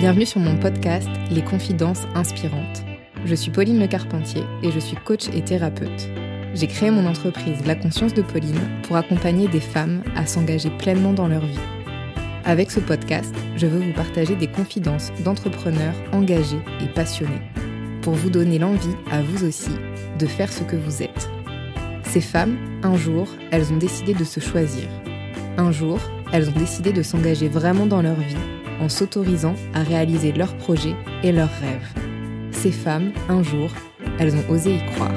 Bienvenue sur mon podcast Les Confidences Inspirantes. Je suis Pauline Le Carpentier et je suis coach et thérapeute. J'ai créé mon entreprise La Conscience de Pauline pour accompagner des femmes à s'engager pleinement dans leur vie. Avec ce podcast, je veux vous partager des confidences d'entrepreneurs engagés et passionnés pour vous donner l'envie, à vous aussi, de faire ce que vous êtes. Ces femmes, un jour, elles ont décidé de se choisir. Un jour, elles ont décidé de s'engager vraiment dans leur vie en s'autorisant à réaliser leurs projets et leurs rêves. Ces femmes, un jour, elles ont osé y croire.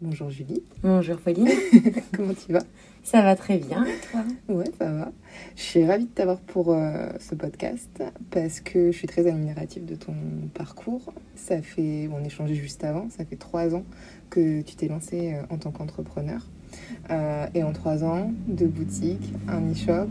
Bonjour Julie. Bonjour Pauline. Comment tu vas? Ça va très bien, toi? Ouais, ça va. Je suis ravie de t'avoir pour euh, ce podcast parce que je suis très admirative de ton parcours. Ça fait, on échangeait juste avant, ça fait trois ans que tu t'es lancée euh, en tant qu'entrepreneur. Euh, et en trois ans, deux boutiques, un e-shop,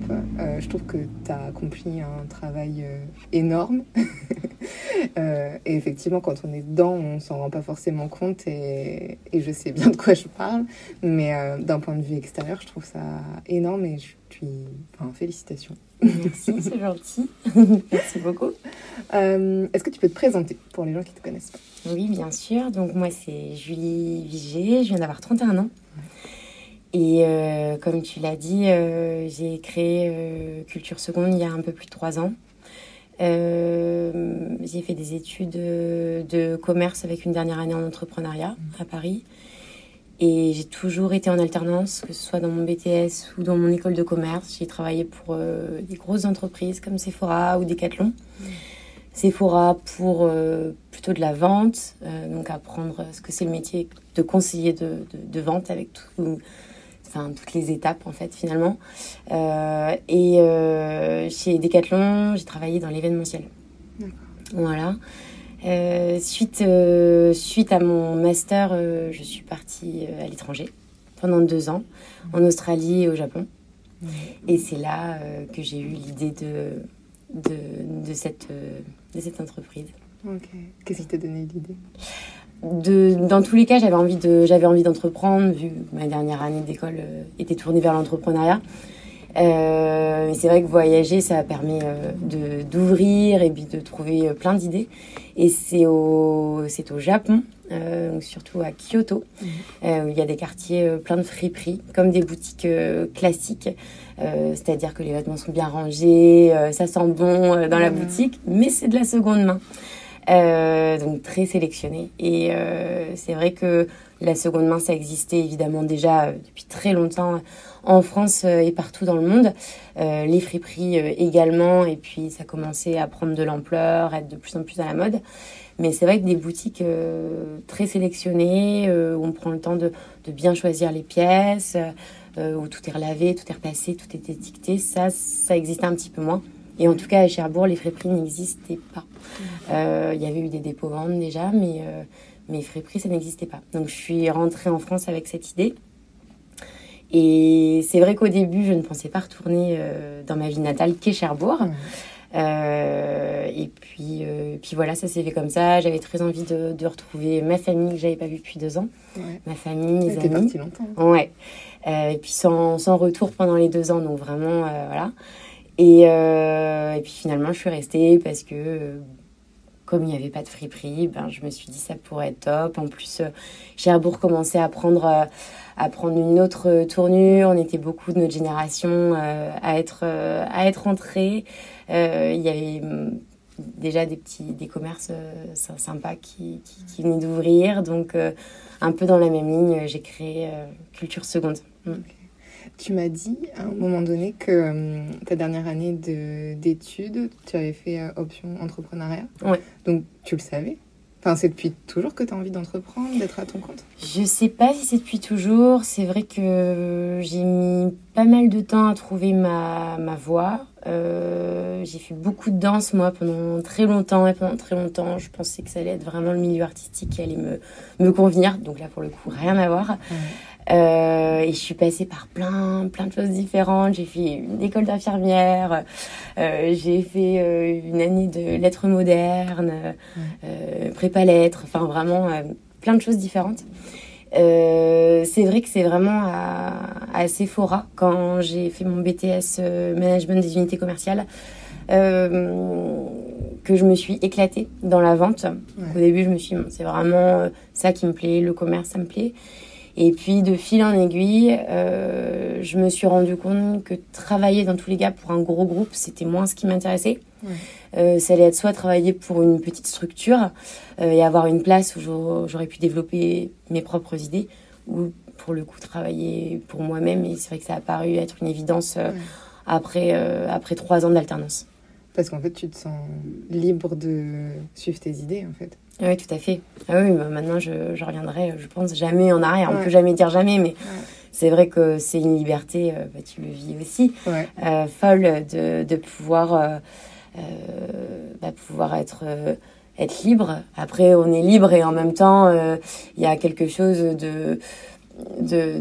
je trouve que tu as accompli un travail énorme. et effectivement, quand on est dedans, on s'en rend pas forcément compte et, et, je sais bien de quoi je parle. Mais d'un point de vue extérieur, je trouve ça énorme et je suis. Enfin, félicitations. Merci, c'est gentil. Merci beaucoup. Est-ce que tu peux te présenter pour les gens qui ne te connaissent pas? Oui, bien sûr. Donc, moi, c'est Julie Vigé. Je viens d'avoir 31 ans. Et euh, comme tu l'as dit, euh, j'ai créé euh, Culture Seconde il y a un peu plus de trois ans. j'ai fait des études de commerce avec une dernière année en entrepreneuriat à Paris. Et j'ai toujours été en alternance, que ce soit dans mon BTS ou dans mon école de commerce. J'ai travaillé pour des grosses entreprises comme Sephora ou Decathlon. Sephora pour plutôt de la vente, donc apprendre ce que c'est le métier de conseiller de, de, de vente avec tout, enfin toutes les étapes en fait finalement. Euh, et euh, chez Decathlon, j'ai travaillé dans l'événementiel. Voilà. Euh, suite, suite à mon master, je suis partie à l'étranger pendant deux ans, en Australie et au Japon. Et c'est là que j'ai eu l'idée de, de, de, cette, de cette entreprise. Ok. Qu'est-ce qui t'a donné l'idée? De, dans tous les cas, j'avais envie de, j'avais envie d'entreprendre vu que ma dernière année d'école euh, était tournée vers l'entrepreneuriat. Euh, c'est vrai que voyager, ça a permis euh, de d'ouvrir et puis de trouver euh, plein d'idées. Et c'est au, c'est au Japon, euh, surtout à Kyoto, mmh. où il y a des quartiers plein de friperies, comme des boutiques classiques. C'est-à-dire que les vêtements sont bien rangés, ça sent bon dans la mmh. boutique, mais c'est de la seconde main. Euh, donc très sélectionné. Et euh, c'est vrai que la seconde main, ça existait évidemment déjà euh, depuis très longtemps en France et partout dans le monde. les friperies également, et puis ça commençait à prendre de l'ampleur, être de plus en plus à la mode. Mais c'est vrai que des boutiques très sélectionnées, où on prend le temps de, de bien choisir les pièces, où tout est relavé, tout est repassé, tout est étiqueté, ça, ça existait un petit peu moins. Et en tout cas, à Cherbourg, les friperies n'existaient pas. Euh, il y avait eu des dépôts ventes déjà, mais, euh, mais friperies, ça n'existait pas. Donc, je suis rentrée en France avec cette idée. Et c'est vrai qu'au début, je ne pensais pas retourner euh, dans ma ville natale qu'est Cherbourg. Euh, et puis, euh, puis voilà, ça s'est fait comme ça. J'avais très envie de, de retrouver ma famille que j'avais pas vue depuis deux ans. Ouais. Ma famille, mes amis. partie longtemps. Ouais. Et puis sans, sans retour pendant les deux ans, donc vraiment, voilà. Et, et puis finalement, je suis restée parce que comme il n'y avait pas de friperie, ben, je me suis dit ça pourrait être top. En plus, euh, Cherbourg commençait à prendre, euh, à prendre une autre tournure. On était beaucoup de notre génération euh, à être, euh, à être entrés. Euh, il y avait mm, déjà des petits des commerces sympas qui, qui, venaient d'ouvrir. Donc, un peu dans la même ligne, j'ai créé Culture Seconde. Mm. Tu m'as dit à un moment donné que euh, ta dernière année d'études, tu avais fait euh, option entrepreneuriat. Ouais. Donc tu le savais? Enfin, c'est depuis toujours que tu as envie d'entreprendre, d'être à ton compte? Je sais pas si c'est depuis toujours. C'est vrai que j'ai mis pas mal de temps à trouver ma, ma voie. Euh, j'ai fait beaucoup de danse, moi, pendant très longtemps. Et pendant très longtemps, je pensais que ça allait être vraiment le milieu artistique qui allait me, me convenir. Donc là, pour le coup, rien à voir. Ouais. Euh, et je suis passée par plein, plein de choses différentes. J'ai fait une école d'infirmière, euh, j'ai fait euh, une année de lettres modernes, ouais. prépa lettres, enfin vraiment plein de choses différentes. c'est vrai que c'est vraiment à, à Sephora quand j'ai fait mon BTS management des unités commerciales. que je me suis éclatée dans la vente. Au début, je me suis dit, c'est vraiment ça qui me plaît, le commerce, ça me plaît. Et puis de fil en aiguille, euh, je me suis rendu compte que travailler dans tous les cas pour un gros groupe, c'était moins ce qui m'intéressait. Euh, ça allait être soit travailler pour une petite structure euh, et avoir une place où j'aurais pu développer mes propres idées, ou pour le coup travailler pour moi-même. Et c'est vrai que ça a paru être une évidence après, après trois ans d'alternance. Parce qu'en fait, tu te sens libre de suivre tes idées, en fait. Oui, tout à fait. Ah oui, bah maintenant, je, je, reviendrai, je pense, jamais en arrière. On ne peut jamais dire jamais, mais c'est vrai que c'est une liberté, euh, bah, tu le vis aussi, euh, folle de, de pouvoir, euh, euh bah, pouvoir être, être libre. Après, on est libre et en même temps, il y a quelque chose de... de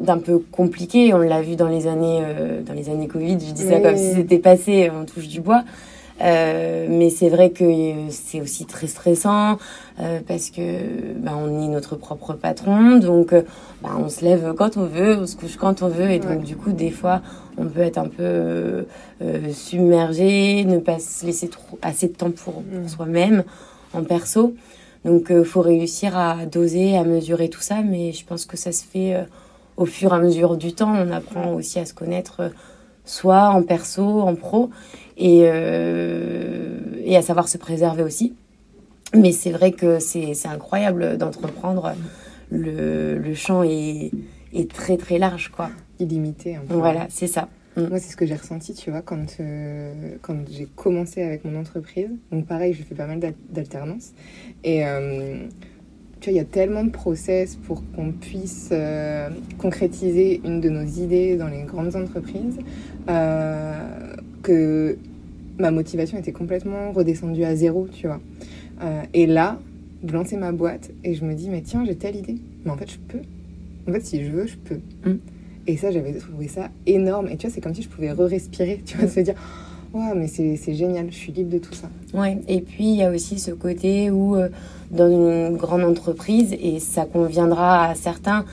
d'un peu compliqué, on l'a vu dans les années dans les années Covid, je dis ça comme si c'était passé, on touche du bois. Euh, mais c'est vrai que c'est aussi très stressant euh, parce que bah, on est notre propre patron, donc euh, bah, on se lève quand on veut, on se couche quand on veut, et donc du coup des fois on peut être un peu euh, submergé, ne pas se laisser trop assez de temps pour, mm. soi-même en perso. Donc il faut réussir à doser, à mesurer tout ça, mais je pense que ça se fait au fur et à mesure du temps. On apprend aussi à se connaître soit en perso, en pro et, euh, et à savoir se préserver aussi. Mais c'est vrai que c'est incroyable d'entreprendre. Le, le champ est, est, très très large, quoi. Illimité. Un peu. Voilà, c'est ça. Mm. Moi, c'est ce que j'ai ressenti, tu vois, quand, euh, quand j'ai commencé avec mon entreprise. Donc, pareil, je fais pas mal d'alternance. Et euh, tu vois, il y a tellement de process pour qu'on puisse euh, concrétiser une de nos idées dans les grandes entreprises que ma motivation était complètement redescendue à zéro, tu vois. Euh, et là, je lançais ma boîte et je me dis, mais tiens, j'ai telle idée. Mais en fait, je peux. En fait, si je veux, je peux. Mm. Et ça, j'avais trouvé ça énorme. Et tu vois, c'est comme si je pouvais re-respirer, tu vois, mm. se dire, ouais, mais c'est génial, je suis libre de tout ça. Ouais, et puis il y a aussi ce côté où, euh, dans une grande entreprise, et ça conviendra à certains,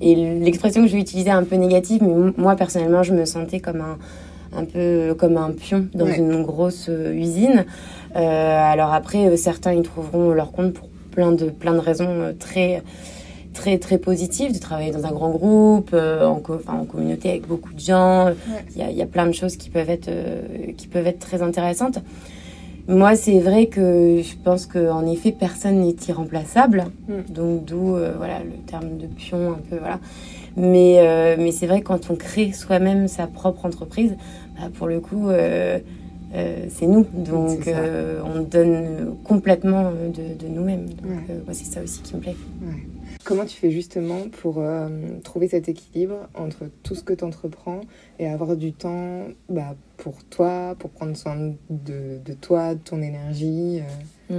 et l'expression que je vais utiliser est un peu négative, mais moi, personnellement, je me sentais comme un un peu comme un pion dans une grosse euh, usine. Euh, alors après, euh, certains y trouveront leur compte pour plein de, plein de raisons très très très positives, de travailler dans un grand groupe, en, en, communauté avec beaucoup de gens. Il y, a, y, a, plein de choses qui peuvent être, qui peuvent être très intéressantes. Moi, c'est vrai que je pense qu'en effet, personne n'est irremplaçable. Mm. Donc, d'où voilà, le terme de pion un peu. Voilà. Mais, euh, mais c'est vrai, quand on crée soi-même sa propre entreprise, bah, pour le coup, euh, euh, c'est nous. Donc, on donne complètement de, de nous-mêmes. Donc, moi, c'est ça aussi qui me plaît. Comment tu fais justement pour trouver cet équilibre entre tout ce que tu entreprends et avoir du temps bah, pour toi, pour prendre soin de, de toi, de ton énergie mmh.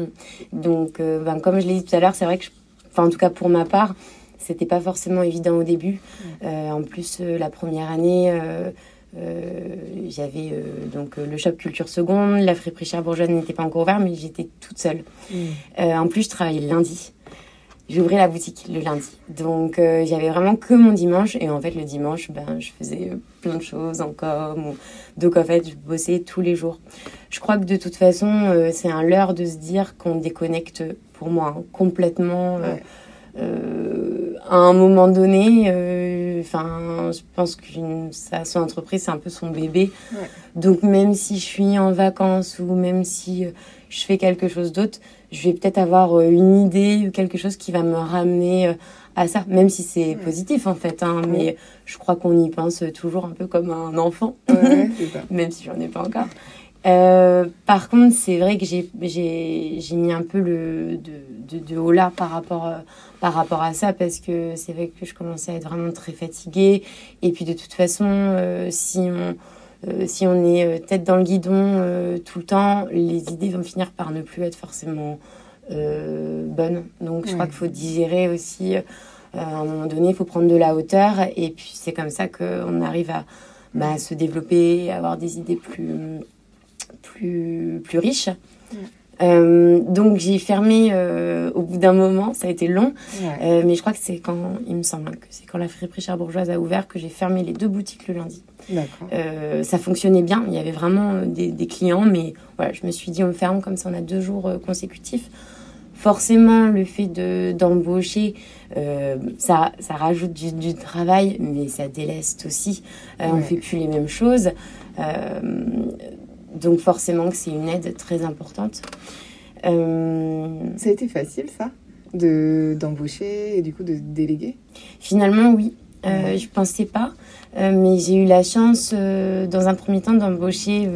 Donc, ben, comme je l'ai dit tout à l'heure, c'est vrai que, je, enfin, en tout cas pour ma part, c'était pas forcément évident au début. Euh, en plus, euh, la première année, euh, j'avais donc le shop Culture Seconde, la friperie Cherbourgeoise n'était pas encore ouvert, mais j'étais toute seule. Mm. en plus, je travaillais le lundi. J'ouvrais la boutique le lundi. Donc, j'avais vraiment que mon dimanche. Et en fait, le dimanche, ben, je faisais plein de choses en com. Donc, en fait, je bossais tous les jours. Je crois que de toute façon, c'est un leurre de se dire qu'on déconnecte, pour moi, hein, complètement. Euh, à un moment donné, euh, enfin, je pense qu'une son entreprise, c'est un peu son bébé. Donc même si je suis en vacances ou même si euh, je fais quelque chose d'autre, je vais peut-être avoir une idée ou quelque chose qui va me ramener à ça, même si c'est positif en fait. Hein, mais je crois qu'on y pense toujours un peu comme un enfant, même si j'en ai pas encore. Euh, par contre, c'est vrai que j'ai mis un peu le de, de, de haut là par rapport, euh, par rapport à ça parce que c'est vrai que je commençais à être vraiment très fatiguée. Et puis de toute façon, euh, si, on, si on est tête dans le guidon tout le temps, les idées vont finir par ne plus être forcément bonnes. Donc je crois qu'il faut digérer aussi. à un moment donné, il faut prendre de la hauteur. Et puis c'est comme ça qu'on arrive à bah, se développer, à avoir des idées plus plus, plus riche. Euh, donc j'ai fermé euh, au bout d'un moment, ça a été long, euh, mais je crois que c'est quand, il me semble, que c'est quand la friperie bourgeoise a ouvert que j'ai fermé les deux boutiques le lundi. Ça fonctionnait bien, il y avait vraiment des, des, clients, mais voilà, je me suis dit on ferme comme ça on a deux jours consécutifs. Forcément, le fait de d'embaucher, ça, ça rajoute du, du, travail, mais ça déleste aussi. Ouais. On fait plus les mêmes choses. Donc forcément que c'est une aide très importante. Euh... Ça a été facile ça de d'embaucher et du coup de déléguer? Finalement oui. Euh, je pensais pas, euh, mais j'ai eu la chance euh, dans un premier temps d'embaucher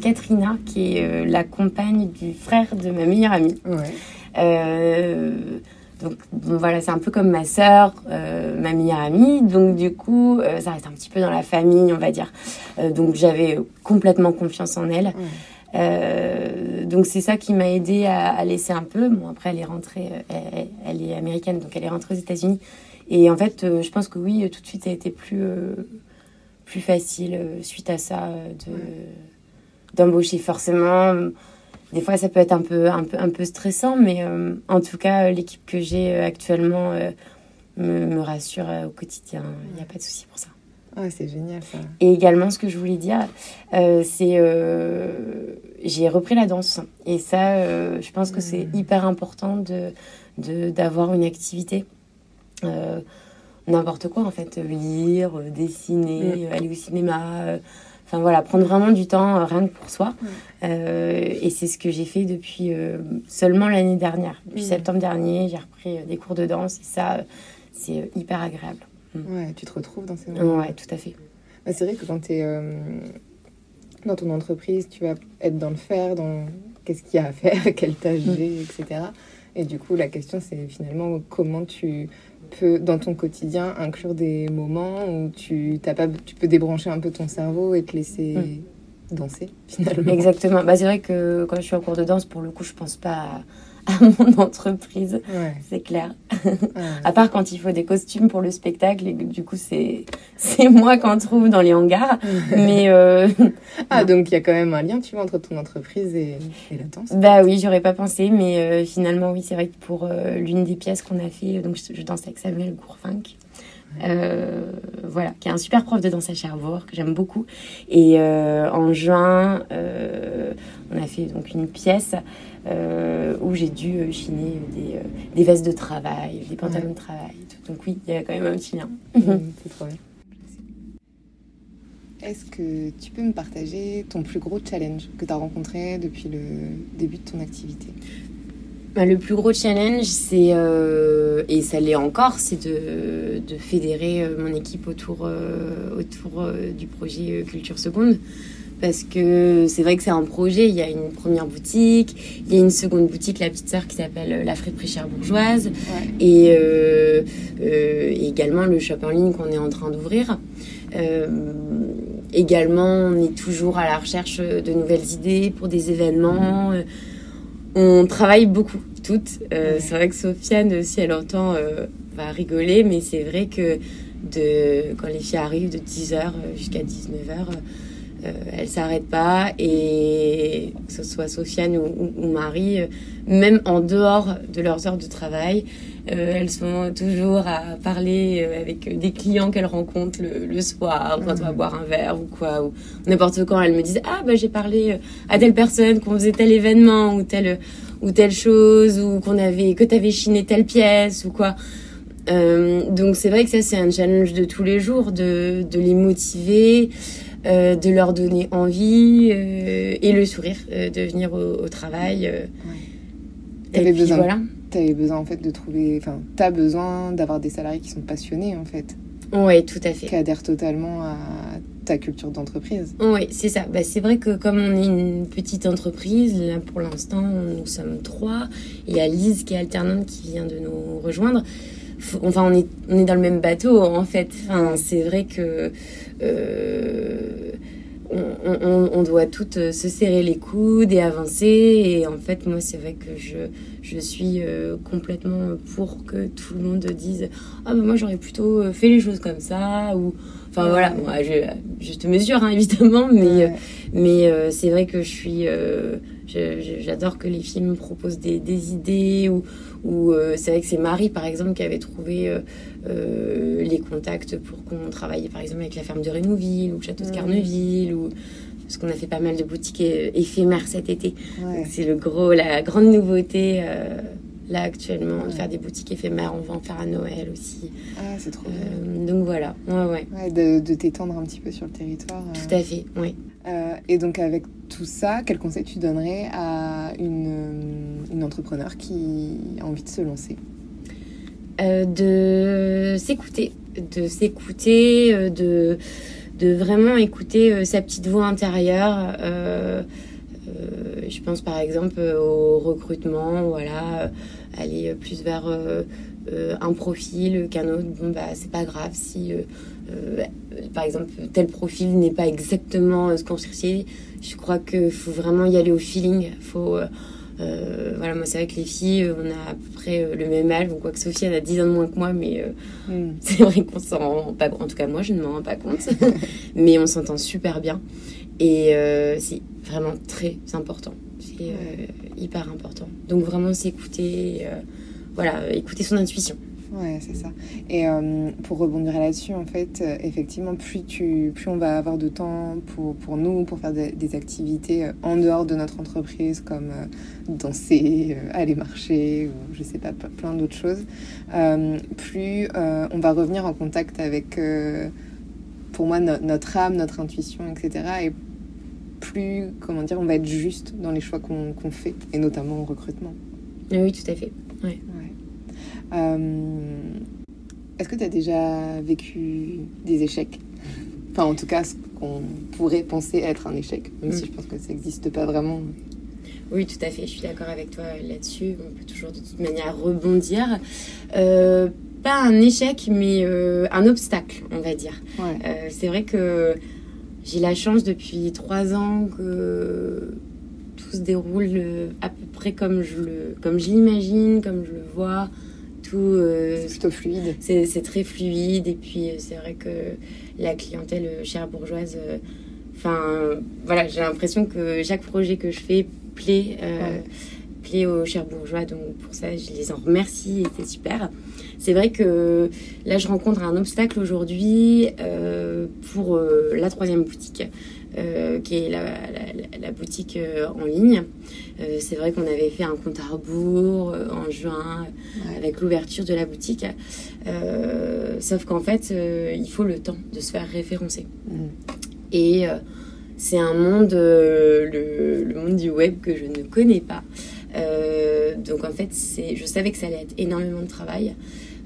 Katrina, qui est la compagne du frère de ma meilleure amie. Ouais. Donc voilà, c'est un peu comme ma sœur, euh, ma meilleure amie. Donc du coup, euh, ça reste un petit peu dans la famille, on va dire. Euh, donc j'avais complètement confiance en elle. Donc c'est ça qui m'a aidé à, à, laisser un peu. Bon après, elle est rentrée, elle, elle est américaine, donc elle est rentrée aux États-Unis. Et en fait, je pense que oui, tout de suite, ça a été plus plus facile suite à ça de d'embaucher forcément des fois, ça peut être un peu, un peu, un peu stressant, mais euh, en tout cas, l'équipe que j'ai euh, actuellement euh, me, me, rassure au quotidien. Il n'y a pas de souci pour ça. Ah, c'est génial ça. Et également, ce que je voulais dire, c'est j'ai repris la danse. Et ça, je pense que c'est mmh. hyper important de d'avoir une activité. N'importe quoi en fait, lire, dessiner, mmh. aller au cinéma Enfin voilà, prendre vraiment du temps euh, rien que pour soi. Euh, et c'est ce que j'ai fait depuis euh, seulement l'année dernière. Depuis septembre dernier, j'ai repris des cours de danse et ça, c'est hyper agréable. Ouais, tu te retrouves dans ces moments. Ouais, tout à fait. Bah, c'est vrai que quand tu es dans ton entreprise, tu vas être dans le faire, dans qu'est-ce qu'il y a à faire, quelle tâche j'ai, etc. Et du coup, la question, c'est finalement comment tu peux, dans ton quotidien, inclure des moments où tu, pas, tu peux débrancher un peu ton cerveau et te laisser mmh. danser, finalement. Exactement. Bah, c'est vrai que quand je suis en cours de danse, pour le coup, je pense pas à à mon entreprise, ouais. c'est clair. Ouais. à part quand il faut des costumes pour le spectacle, et du coup c'est c'est moi qu'on trouve dans les hangars. mais euh... ah donc il y a quand même un lien tu vois entre ton entreprise et, et la danse. Bah oui, j'aurais pas pensé, mais euh, finalement oui c'est vrai que pour euh, l'une des pièces qu'on a fait, donc je, je danse avec Samuel Gourfinck. Euh, voilà, qui est un super prof de danse à Cherbourg que j'aime beaucoup. Et euh, en juin, euh, on a fait donc une pièce euh, où j'ai dû chiner des, des, vestes de travail, des pantalons ouais. de travail. Donc oui, il y a quand même un petit lien. Mmh, c'est trop bien. Est-ce que tu peux me partager ton plus gros challenge que tu as rencontré depuis le début de ton activité? Bah, le plus gros challenge, c'est, euh, et ça l'est encore, c'est de, de, fédérer euh, mon équipe autour, euh, autour euh, du projet Culture Seconde. Parce que c'est vrai que c'est un projet, il y a une première boutique, il y a une seconde boutique, la petite sœur qui s'appelle La Friperie Chère Bourgeoise, ouais. et, et, également le shop en ligne qu'on est en train d'ouvrir. également, on est toujours à la recherche de nouvelles idées pour des événements. On travaille beaucoup, toutes. Euh, ouais. C'est vrai que Sofiane, si elle entend, euh, va rigoler, mais c'est vrai que de, quand les filles arrivent de 10h jusqu'à 19h, euh, elles s'arrêtent pas. Et que ce soit Sofiane ou, ou, ou, Marie, même en dehors de leurs heures de travail, elles sont toujours à parler avec des clients qu'elles rencontrent le, le soir, quand on va boire un verre ou quoi, ou n'importe quand. Elles me disent Ah, bah j'ai parlé à telle personne qu'on faisait tel événement ou telle, ou telle chose, ou qu'on avait, que t'avais chiné telle pièce ou quoi. Euh, donc c'est vrai que ça, c'est un challenge de tous les jours, de, de les motiver. Euh, de leur donner envie euh, et le sourire euh, de venir au, au travail. Ouais. Puis besoin, voilà. T'avais besoin en fait de trouver, enfin, t'as besoin d'avoir des salariés qui sont passionnés en fait. Oui, tout à fait. Qui adhèrent totalement à ta culture d'entreprise. Oui, c'est ça. Bah, c'est vrai que comme on est une petite entreprise, là pour l'instant nous sommes trois. Il y a Lise qui est alternante qui vient de nous rejoindre. Enfin, on est, on est dans le même bateau en fait. Enfin, c'est vrai que euh, on, on, on, doit toutes se serrer les coudes et avancer. Et en fait, moi, c'est vrai que je, je suis euh, complètement pour que tout le monde dise Ah, ben moi, j'aurais plutôt fait les choses comme ça. Ou, enfin, ouais. voilà, moi, je, juste mesure, hein, évidemment. Mais, ouais. mais euh, c'est vrai que je suis, euh, J'adore que les films proposent des, des idées ou, ou c'est vrai que c'est Marie par exemple qui avait trouvé les contacts pour qu'on travaille par exemple avec la ferme de Rénouville ou le château de Carneville ou parce qu'on a fait pas mal de boutiques éphémères cet été. C'est le gros, la grande nouveauté là actuellement, de faire des boutiques éphémères. On va en faire à Noël aussi. Ah, c'est trop bien. Donc voilà, ouais, ouais. de, de t'étendre un petit peu sur le territoire. Tout à fait, oui. Euh, et donc avec tout ça, quel conseil tu donnerais à une, une entrepreneur qui a envie de se lancer? Euh, De s'écouter, de s'écouter, euh, de vraiment écouter sa petite voix intérieure. je pense par exemple au recrutement, voilà, aller plus vers un profil qu'un autre. Bon bah c'est pas grave si par exemple, tel profil n'est pas exactement euh, ce qu'on cherchait. Je crois qu'il faut vraiment y aller au feeling. Faut, euh, euh, voilà, moi, c'est vrai que les filles, on a à peu près le même âge. Bon, quoi que Sophie, elle a 10 ans de moins que moi, mais mm. c'est vrai qu'on s'en rend pas En tout cas, moi, je ne m'en rends pas compte. mais on s'entend super bien. Et c'est vraiment très important. C'est hyper important. Donc, vraiment s'écouter. voilà, écouter son intuition. Ouais, c'est ça. Et euh, pour rebondir là-dessus, en fait, euh, effectivement, plus, tu, plus on va avoir de temps pour, pour nous, pour faire des activités euh, en dehors de notre entreprise, comme danser, aller marcher, ou je sais pas, plein d'autres choses, plus on va revenir en contact avec, pour moi, notre âme, notre intuition, etc. Et plus, comment dire, on va être juste dans les choix qu'on fait, et notamment en recrutement. Oui, tout à fait. Ouais. Euh, est-ce que tu as déjà vécu des échecs? Enfin, en tout cas, ce qu'on pourrait penser être un échec, même si mm. je pense que ça n'existe pas vraiment. Oui, tout à fait, je suis d'accord avec toi là-dessus. On peut toujours de toute manière rebondir. Euh, pas un échec, mais euh, un obstacle, on va dire. c'est vrai que j'ai la chance depuis trois ans que tout se déroule à peu près comme je le, comme je l'imagine, comme je le vois. Euh, c'est plutôt fluide. C'est très fluide. Et puis, euh, c'est vrai que la clientèle euh, chère bourgeoise, enfin, voilà, j'ai l'impression que chaque projet que je fais plaît, plaît aux chers bourgeois. Donc, pour ça, je les en remercie et c'est super. C'est vrai que là, je rencontre un obstacle aujourd'hui pour la troisième boutique. Euh, qui est la, boutique euh, en ligne. Euh, c'est vrai qu'on avait fait un compte à rebours en juin avec l'ouverture de la boutique. sauf qu'en fait, il faut le temps de se faire référencer. Mm. Et c'est un monde, le, le, monde du web que je ne connais pas. donc en fait, je savais que ça allait être énormément de travail.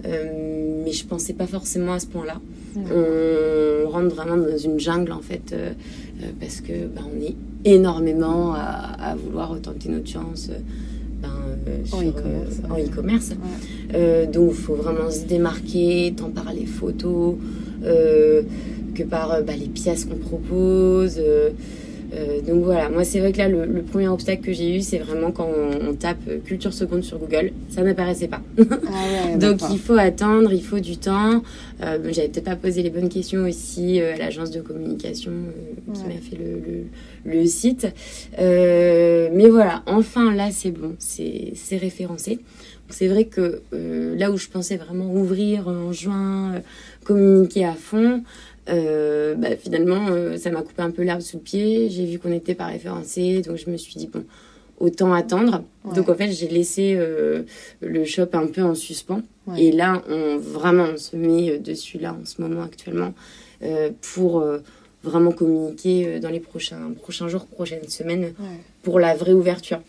Mais je pensais pas forcément à ce point-là. On rentre vraiment dans une jungle en fait euh, parce que ben, on est énormément à, vouloir tenter notre chance euh, ben, euh, en e-commerce. donc il faut vraiment se démarquer, tant par les photos que par ben, les pièces qu'on propose. Euh, donc voilà, moi c'est vrai que là le, premier obstacle que j'ai eu c'est vraiment quand on, tape culture seconde sur Google, ça n'apparaissait pas. Ah donc il faut attendre, il faut du temps. Euh, J'avais peut-être pas posé les bonnes questions aussi euh, à l'agence de communication euh, qui m'a fait le, le, site. mais voilà, enfin là c'est bon, c'est référencé. C'est vrai que là où je pensais vraiment ouvrir en juin, communiquer à fond, euh, bah, finalement, euh, ça m'a coupé un peu l'herbe sous le pied. J'ai vu qu'on n'était pas référencé, donc je me suis dit, bon, autant attendre. Donc en fait, j'ai laissé euh, le shop un peu en suspens. Et là, on vraiment on se met dessus là en ce moment actuellement pour vraiment communiquer dans les prochains, prochains jours, prochaines semaines pour la vraie ouverture.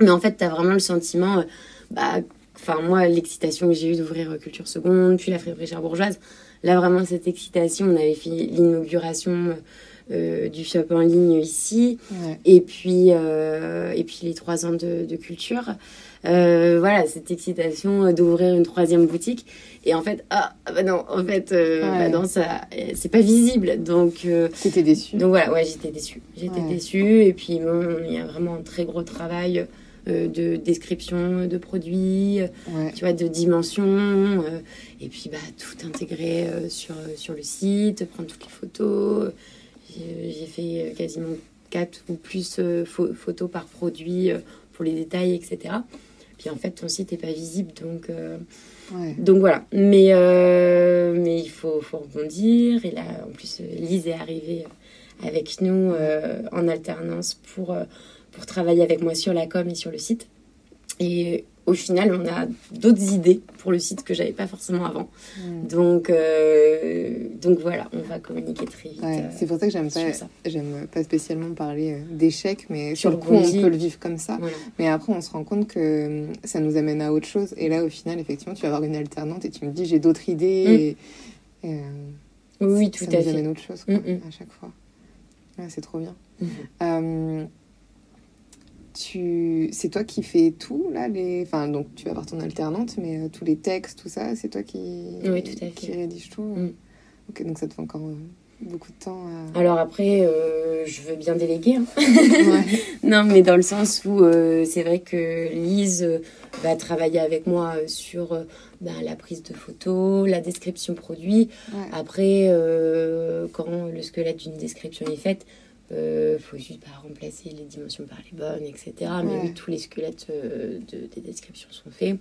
Mais en fait, tu as vraiment le sentiment, bah, enfin moi, l'excitation que j'ai eue d'ouvrir Culture Seconde, puis la Frédéric Bourgeoise, Là, vraiment, cette excitation, on avait fait l'inauguration euh, du shop en ligne ici. Et, puis, euh, et puis les trois ans de, culture. Euh, voilà, cette excitation d'ouvrir une troisième boutique. Et en fait, ah, ah bah non, en fait, bah non, ça, c'est pas visible. Donc, t'étais déçue. Donc voilà, ouais, j'étais déçue. J'étais déçue. Et puis, bon, il y a vraiment un très gros travail euh, de description de produits, euh, tu vois, de dimensions, euh, et puis bah, tout intégrer sur, sur le site, prendre toutes les photos. J'ai fait quasiment 4 ou plus photos par produit pour les détails, etc. Puis en fait, ton site n'est pas visible, donc, donc voilà. Mais, mais il faut, faut rebondir. Et là, en plus, Lise est arrivée avec nous en alternance pour, pour travailler avec moi sur la com et sur le site. Et au final, on a d'autres idées pour le site que j'avais pas forcément avant. Hmm. Donc, euh, donc voilà, on va communiquer très vite. Euh, c'est pour ça que j'aime pas, j'aime pas spécialement parler euh, d'échec, mais sur, le coup, on peut le vivre comme ça. Mais après, on se rend compte que ça nous amène à autre chose. Et là, au final, effectivement, tu vas avoir une alternante et tu me dis, j'ai d'autres idées. Hmm. Et, oui, tout ça à nous amène à autre chose quoi, hmm, à chaque fois. c'est trop bien tu c'est toi qui fais tout là les enfin donc tu vas avoir ton alternante mais euh, tous les textes tout ça c'est toi qui oui, tout à fait. qui rédige tout mm. ok donc ça te fait encore euh, beaucoup de temps alors après euh, je veux bien déléguer hein. non mais dans le sens où c'est vrai que Lise va travailler avec moi sur ben, la prise de photos la description produit après quand le squelette d'une description est fait euh, faut juste pas remplacer les dimensions par les bonnes, etc. Mais oui, tous les squelettes euh, de, des descriptions sont faits.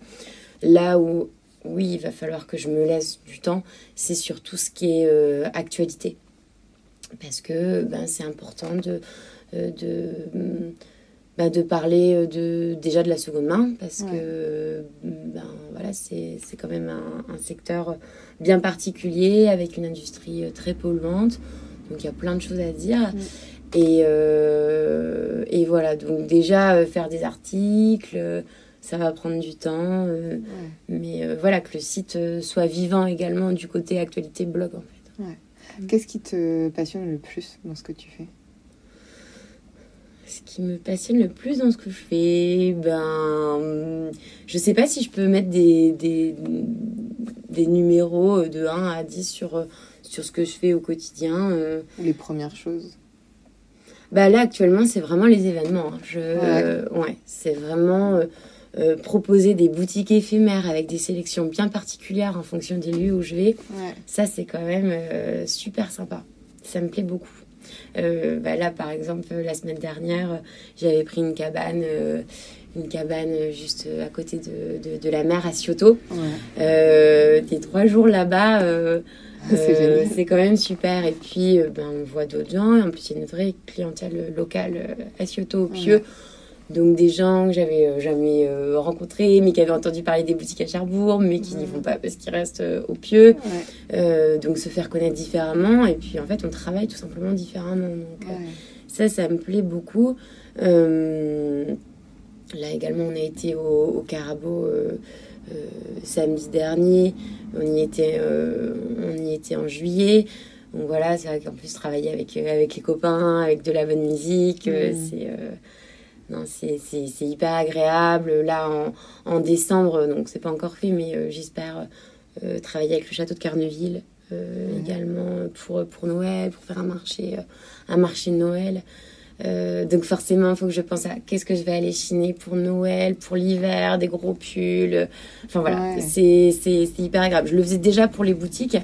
Là où, oui, il va falloir que je me laisse du temps, c'est sur tout ce qui est euh, actualité. Parce que ben, c'est important de, euh, de, ben, de parler de, déjà de la seconde main, parce que ben, voilà, c'est quand même un, un, secteur bien particulier, avec une industrie très polluante. Donc il y a plein de choses à dire. Et, euh, et voilà, donc déjà euh, faire des articles, euh, ça va prendre du temps. Mais voilà, que le site soit vivant également du côté actualité blog en fait. Ouais. Qu'est-ce qui te passionne le plus dans ce que tu fais? Ce qui me passionne le plus dans ce que je fais, ben, je sais pas si je peux mettre des, des, des numéros de 1 à 10 sur, sur ce que je fais au quotidien. Les premières choses bah là, actuellement, c'est vraiment les événements. Hein. Je, ouais. c'est vraiment euh, euh, proposer des boutiques éphémères avec des sélections bien particulières en fonction des lieux où je vais. Ça, c'est quand même euh, super sympa. Ça me plaît beaucoup. Bah là, par exemple, la semaine dernière, j'avais pris une cabane une cabane juste à côté de, de, de la mer à Cioto. Euh, des trois jours là-bas, euh, euh, c'est quand même super. Et puis, ben, on voit d'autres gens. Et en plus, il y a une vraie clientèle locale à Cioto, au Pieux. Donc, des gens que j'avais jamais rencontrés, mais qui avaient entendu parler des boutiques à Cherbourg, mais qui n'y vont pas parce qu'ils restent au Pieux. donc, se faire connaître différemment. Et puis, en fait, on travaille tout simplement différemment. Donc, ça, ça me plaît beaucoup. Là également, on a été au, au Carabo euh, euh, samedi dernier. On y était, euh, on y était en juillet. Donc voilà, c'est vrai qu'en plus travailler avec avec les copains, avec de la bonne musique, mmh. c'est non, c'est hyper agréable. Là, en, en décembre, donc c'est pas encore fait, mais j'espère travailler avec le château de Carneville mmh. également pour, pour Noël, pour faire un marché, un marché de Noël. Euh, donc forcément, il faut que je pense à qu'est-ce que je vais aller chiner pour Noël, pour l'hiver, des gros pulls. Enfin voilà, c'est hyper agréable. Je le faisais déjà pour les boutiques,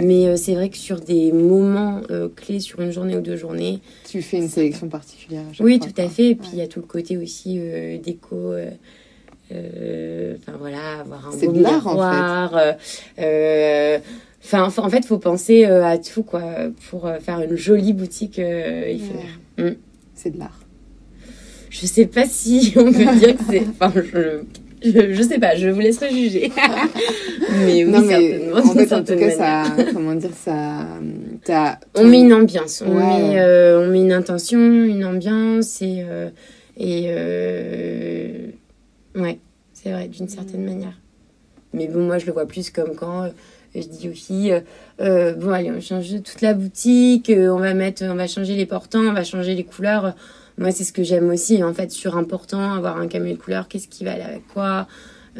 mais euh, c'est vrai que sur des moments euh, clés, sur une journée ou deux journées... Tu fais une sélection particulière. Oui, tout à fait. Et puis il y a tout le côté aussi déco... Enfin voilà, avoir un beau miroir. En fait. Enfin, en fait, faut penser à tout quoi pour faire une jolie boutique éphémère. Mm c'est de l'art Je sais pas si on peut dire que c'est. Enfin, je. Je, sais pas, je vous laisserai juger. mais oui, certainement. En fait, en tout cas, ça, comment dire, ça, On met une ambiance, on, met, euh, on met une intention, une ambiance et, euh, et euh, ouais, c'est vrai, d'une certaine mm. manière. Mais bon, moi, je le vois plus comme quand je dis aux filles, euh, bon allez, on change toute la boutique, euh, on va mettre, on va changer les portants, on va changer les couleurs. Moi, c'est ce que j'aime aussi, en fait, sur un portant, avoir un camion de couleurs, qu'est-ce qui va aller avec quoi.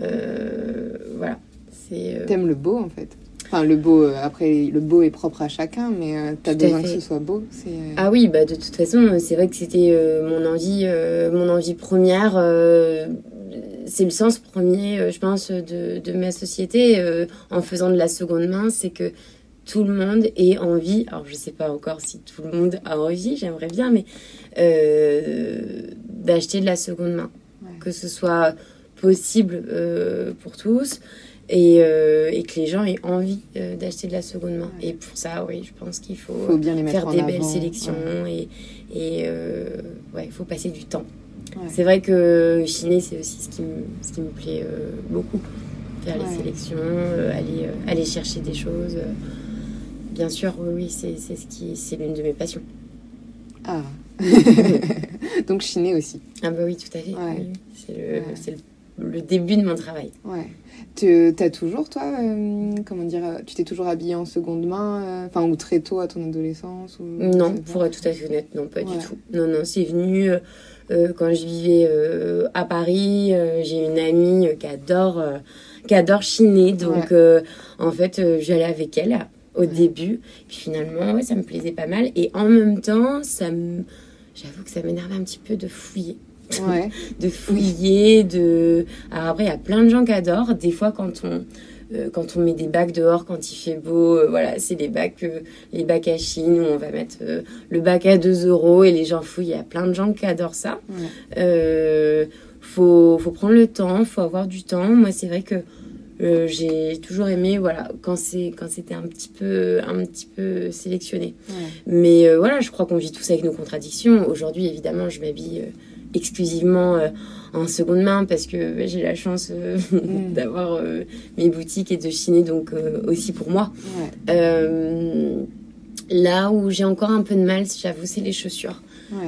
Euh, voilà. c'est T'aimes le beau, en fait Enfin, le beau, après, le beau est propre à chacun, mais tu as besoin que ce soit beau. Ah oui, bah, de toute façon, c'est vrai que c'était mon envie, mon envie première c'est le sens premier, je pense, de, de ma société en faisant de la seconde main, c'est que tout le monde ait envie, alors je sais pas encore si tout le monde a envie, j'aimerais bien, mais euh, d'acheter de la seconde main. Que ce soit possible euh, pour tous et, euh, et, que les gens aient envie d'acheter de la seconde main. Et pour ça, oui, je pense qu'il faut, bien faire des belles sélections et, et ouais, il faut passer du temps. C'est vrai que chiner, c'est aussi ce qui me, ce qui me plaît beaucoup. Faire les sélections, aller, aller chercher des choses bien sûr, oui, c'est ce qui, c'est l'une de mes passions. Ah. Donc chiner aussi. Ah bah oui, tout à fait. C'est le, le, début de mon travail. Ouais. Tu as toujours, toi, euh, comment dire, tu t'es toujours habillée en seconde main, euh, enfin, ou très tôt à ton adolescence ou, Non, pour être tout à fait honnête, non, pas du tout. Non, non, c'est venu euh, quand je vivais à Paris. J'ai une amie qui adore, qui adore chiner, donc en fait, j'allais avec elle au début. Puis finalement, ouais, ça me plaisait pas mal. Et en même temps, ça me... j'avoue que ça m'énervait un petit peu de fouiller. Ouais. de fouiller, de... Alors après, il y a plein de gens qui adorent. Des fois, quand on... Euh, quand on met des bacs dehors, quand il fait beau, euh, voilà, c'est les bacs, euh, les bacs à Chine où on va mettre le bac à 2 euros et les gens fouillent. Il y a plein de gens qui adorent ça. faut, faut prendre le temps, faut avoir du temps. Moi, c'est vrai que j'ai toujours aimé voilà quand c'est quand c'était un petit peu un petit peu sélectionné mais voilà je crois qu'on vit tous avec nos contradictions aujourd'hui évidemment je m'habille exclusivement en seconde main parce que j'ai la chance mm. d'avoir mes boutiques et de chiner donc aussi pour moi là où j'ai encore un peu de mal j'avoue c'est les chaussures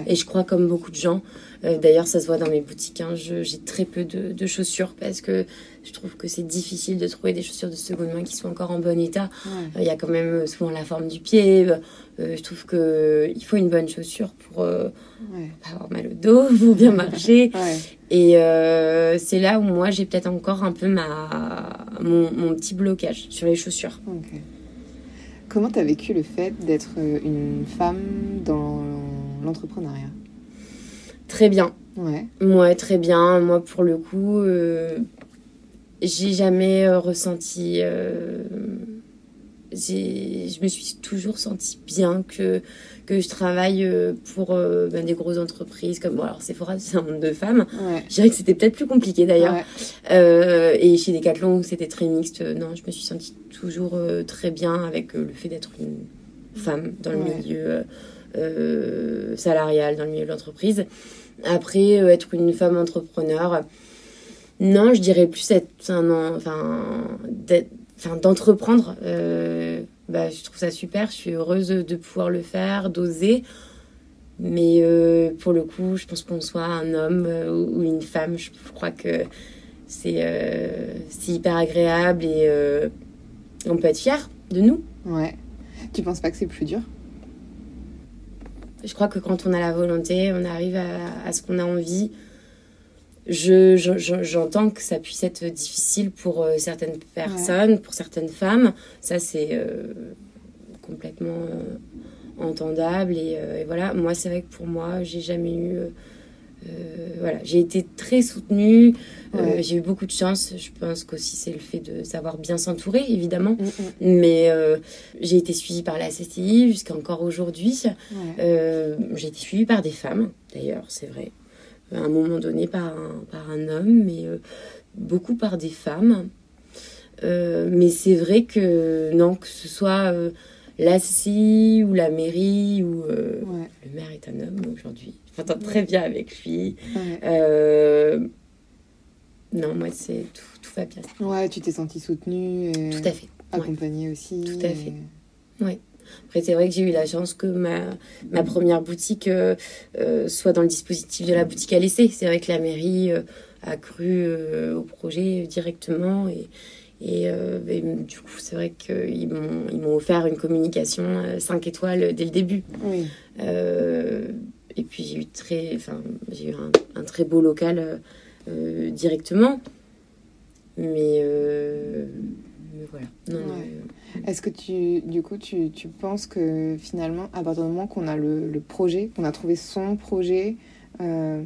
et je crois comme beaucoup de gens d'ailleurs ça se voit dans mes boutiques hein, j'ai très peu de, de chaussures parce que je trouve que c'est difficile de trouver des chaussures de seconde main qui soient encore en bon état. Il y a quand même souvent la forme du pied. Euh, je trouve qu'il faut une bonne chaussure pour euh, pas avoir mal au dos, pour bien marcher. Et euh, c'est là où moi j'ai peut-être encore un peu ma, mon, petit blocage sur les chaussures. Comment tu as vécu le fait d'être une femme dans l'entrepreneuriat? Très bien. Ouais. Ouais, très bien. Moi, pour le coup, j'ai jamais euh, ressenti. Euh, je me suis toujours sentie bien que, que je travaille euh, pour ben, des grosses entreprises comme. Bon, alors Sephora, c'est un monde de femmes. Je dirais que c'était peut-être plus compliqué d'ailleurs. et chez Decathlon, c'était très mixte. Non, je me suis sentie toujours très bien avec le fait d'être une femme dans le milieu salarial, dans le milieu de l'entreprise. Après, être une femme entrepreneur non, je dirais plus être un, enfin, d'entreprendre. Euh, bah, je trouve ça super. Je suis heureuse de pouvoir le faire, d'oser. Mais euh, pour le coup, je pense qu'on soit un homme euh, ou une femme, je crois que c'est c'est hyper agréable et on peut être fier de nous. Ouais. Tu penses pas que c'est plus dur? Je crois que quand on a la volonté, on arrive à, à ce qu'on a envie j'entends que ça puisse être difficile pour euh, certaines personnes, pour certaines femmes. Ça, c'est euh, complètement euh, entendable. Et, voilà, moi, c'est vrai que pour moi, j'ai jamais eu. voilà, j'ai été très soutenue. j'ai eu beaucoup de chance. Je pense qu'aussi c'est le fait de savoir bien s'entourer, évidemment. Mm, mm. Mais j'ai été suivie par la CCI jusqu'à encore aujourd'hui. j'ai été suivie par des femmes, d'ailleurs, c'est vrai à un moment donné par un, par un homme, mais euh, beaucoup par des femmes. Euh, mais c'est vrai que non, que ce soit euh, la CCI ou la mairie ou le maire est un homme aujourd'hui. Je m'entends très bien avec lui. non, moi c'est tout, tout, va bien. Ouais, tu t'es sentie soutenue. Et tout à fait. Accompagnée aussi. Tout à fait. Oui. Après, c'est vrai que j'ai eu la chance que ma, ma première boutique euh, euh, soit dans le dispositif de la boutique à l'essai. C'est vrai que la mairie euh, a cru au projet directement et, et, du coup, c'est vrai qu'ils m'ont, offert une communication 5 étoiles dès le début. Oui. et puis, j'ai eu, très, j'ai eu un, un, très beau local directement. Mais, mais voilà. Non, non, est-ce que tu, du coup, tu, tu, penses que finalement, à partir du moment qu'on a le, le projet, qu'on a trouvé son projet, euh,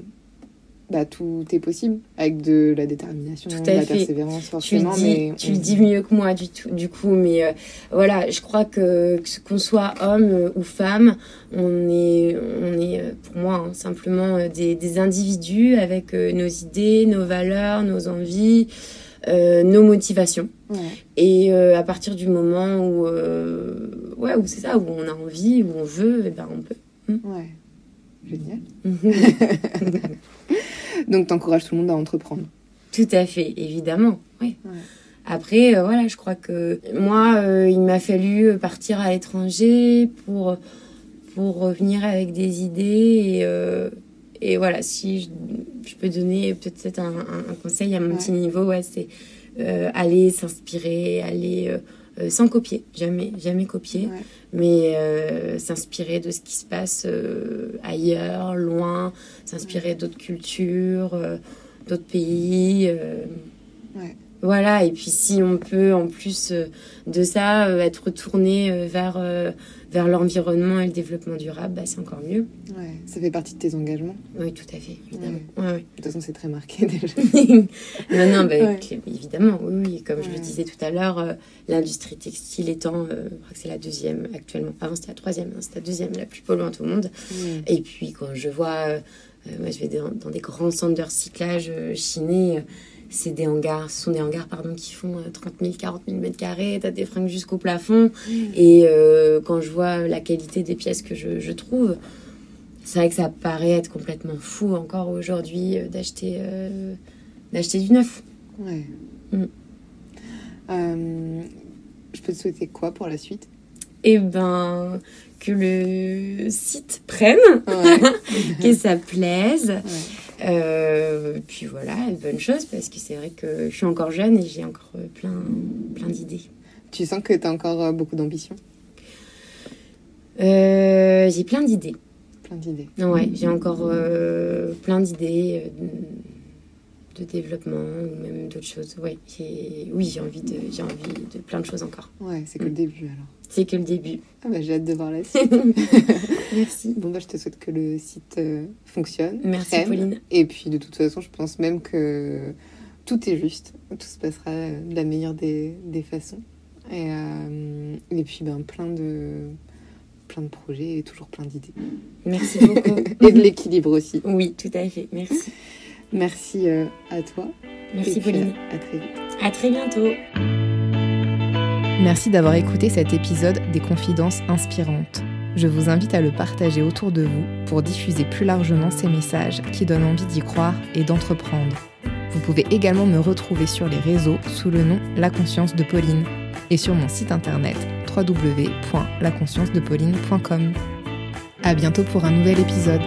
bah, tout est possible avec de la détermination, Tout de la fait. persévérance Tu le forcément. dis, mais tu le dis mieux que moi du, tout, du coup, mais euh, voilà, je crois que, qu'on soit homme euh, ou femme, on est, on est pour moi hein, simplement des, des individus avec euh, nos idées, nos valeurs, nos envies, euh, nos motivations. Ouais. Et euh, à partir du moment où, euh, ouais, où c'est ça, où on a envie, où on veut, eh ben on peut. Ouais. Génial. Donc, t'encourages tout le monde à entreprendre. Tout à fait, évidemment, oui. Ouais. Après, euh, voilà, je crois que moi, euh, il m'a fallu partir à l'étranger pour, pour revenir avec des idées. Et, euh, et voilà, si je, je peux donner peut-être un, un- un conseil à mon Ouais. petit niveau, ouais, c'est euh, aller s'inspirer, aller euh, euh, sans copier, jamais, jamais copier, Ouais. mais euh, s'inspirer de ce qui se passe ailleurs, loin, s'inspirer d'autres cultures, d'autres pays. voilà, et puis si on peut en plus de ça être tourné vers, vers l'environnement et le développement durable, bah, c'est encore mieux. Ouais. Ça fait partie de tes engagements. Oui, tout à fait, évidemment. Ouais, De toute façon, c'est très marqué déjà. non, non, bah, évidemment, oui, oui. Comme je le disais tout à l'heure, euh, l'industrie textile étant, euh, je crois que c'est la deuxième actuellement. Avant, c'était la troisième, hein, c'est la deuxième la plus polluante au monde. Et puis quand je vois, euh, euh, moi je vais dans, dans des grands centres de recyclage chinés, c'est des hangars, ce sont des hangars pardon qui font euh, 30 000, 40 000 mètres carrés, t'as des fringues jusqu'au plafond. Et euh, quand je vois la qualité des pièces que je, je trouve, c'est vrai que ça paraît être complètement fou encore aujourd'hui euh, d'acheter euh, d'acheter du neuf. Ouais. Mm. Je peux te souhaiter quoi pour la suite? Et ben que le site prenne, Ouais. que ça plaise. Ouais. Euh, puis voilà, bonne chose parce que c'est vrai que je suis encore jeune et j'ai encore plein, plein d'idées. Tu sens que tu as encore euh, beaucoup d'ambition? Euh, j'ai plein d'idées. Plein d'idées. Ouais, j'ai encore euh, plein d'idées de développement ou même d'autres choses. Ouais, j'ai, oui, j'ai envie de, j'ai envie de plein de choses encore. Ouais, c'est que le début alors. C'est que le début. Ah bah, j'ai hâte de voir la suite. Merci. bon bah je te souhaite que le site euh, fonctionne. Merci. Pauline. Et puis de toute façon, je pense même que tout est juste. Tout se passera de la meilleure des, des façons. Et, euh, et puis ben plein de plein de projets et toujours plein d'idées. Merci beaucoup. et de l'équilibre aussi. Oui, tout à fait. Merci. Merci euh, à toi. Merci Pauline. À, à très vite. À très bientôt. Merci d'avoir écouté cet épisode des Confidences inspirantes. Je vous invite à le partager autour de vous pour diffuser plus largement ces messages qui donnent envie d'y croire et d'entreprendre. Vous pouvez également me retrouver sur les réseaux sous le nom La Conscience de Pauline et sur mon site internet www.laconsciencedePauline.com. À bientôt pour un nouvel épisode.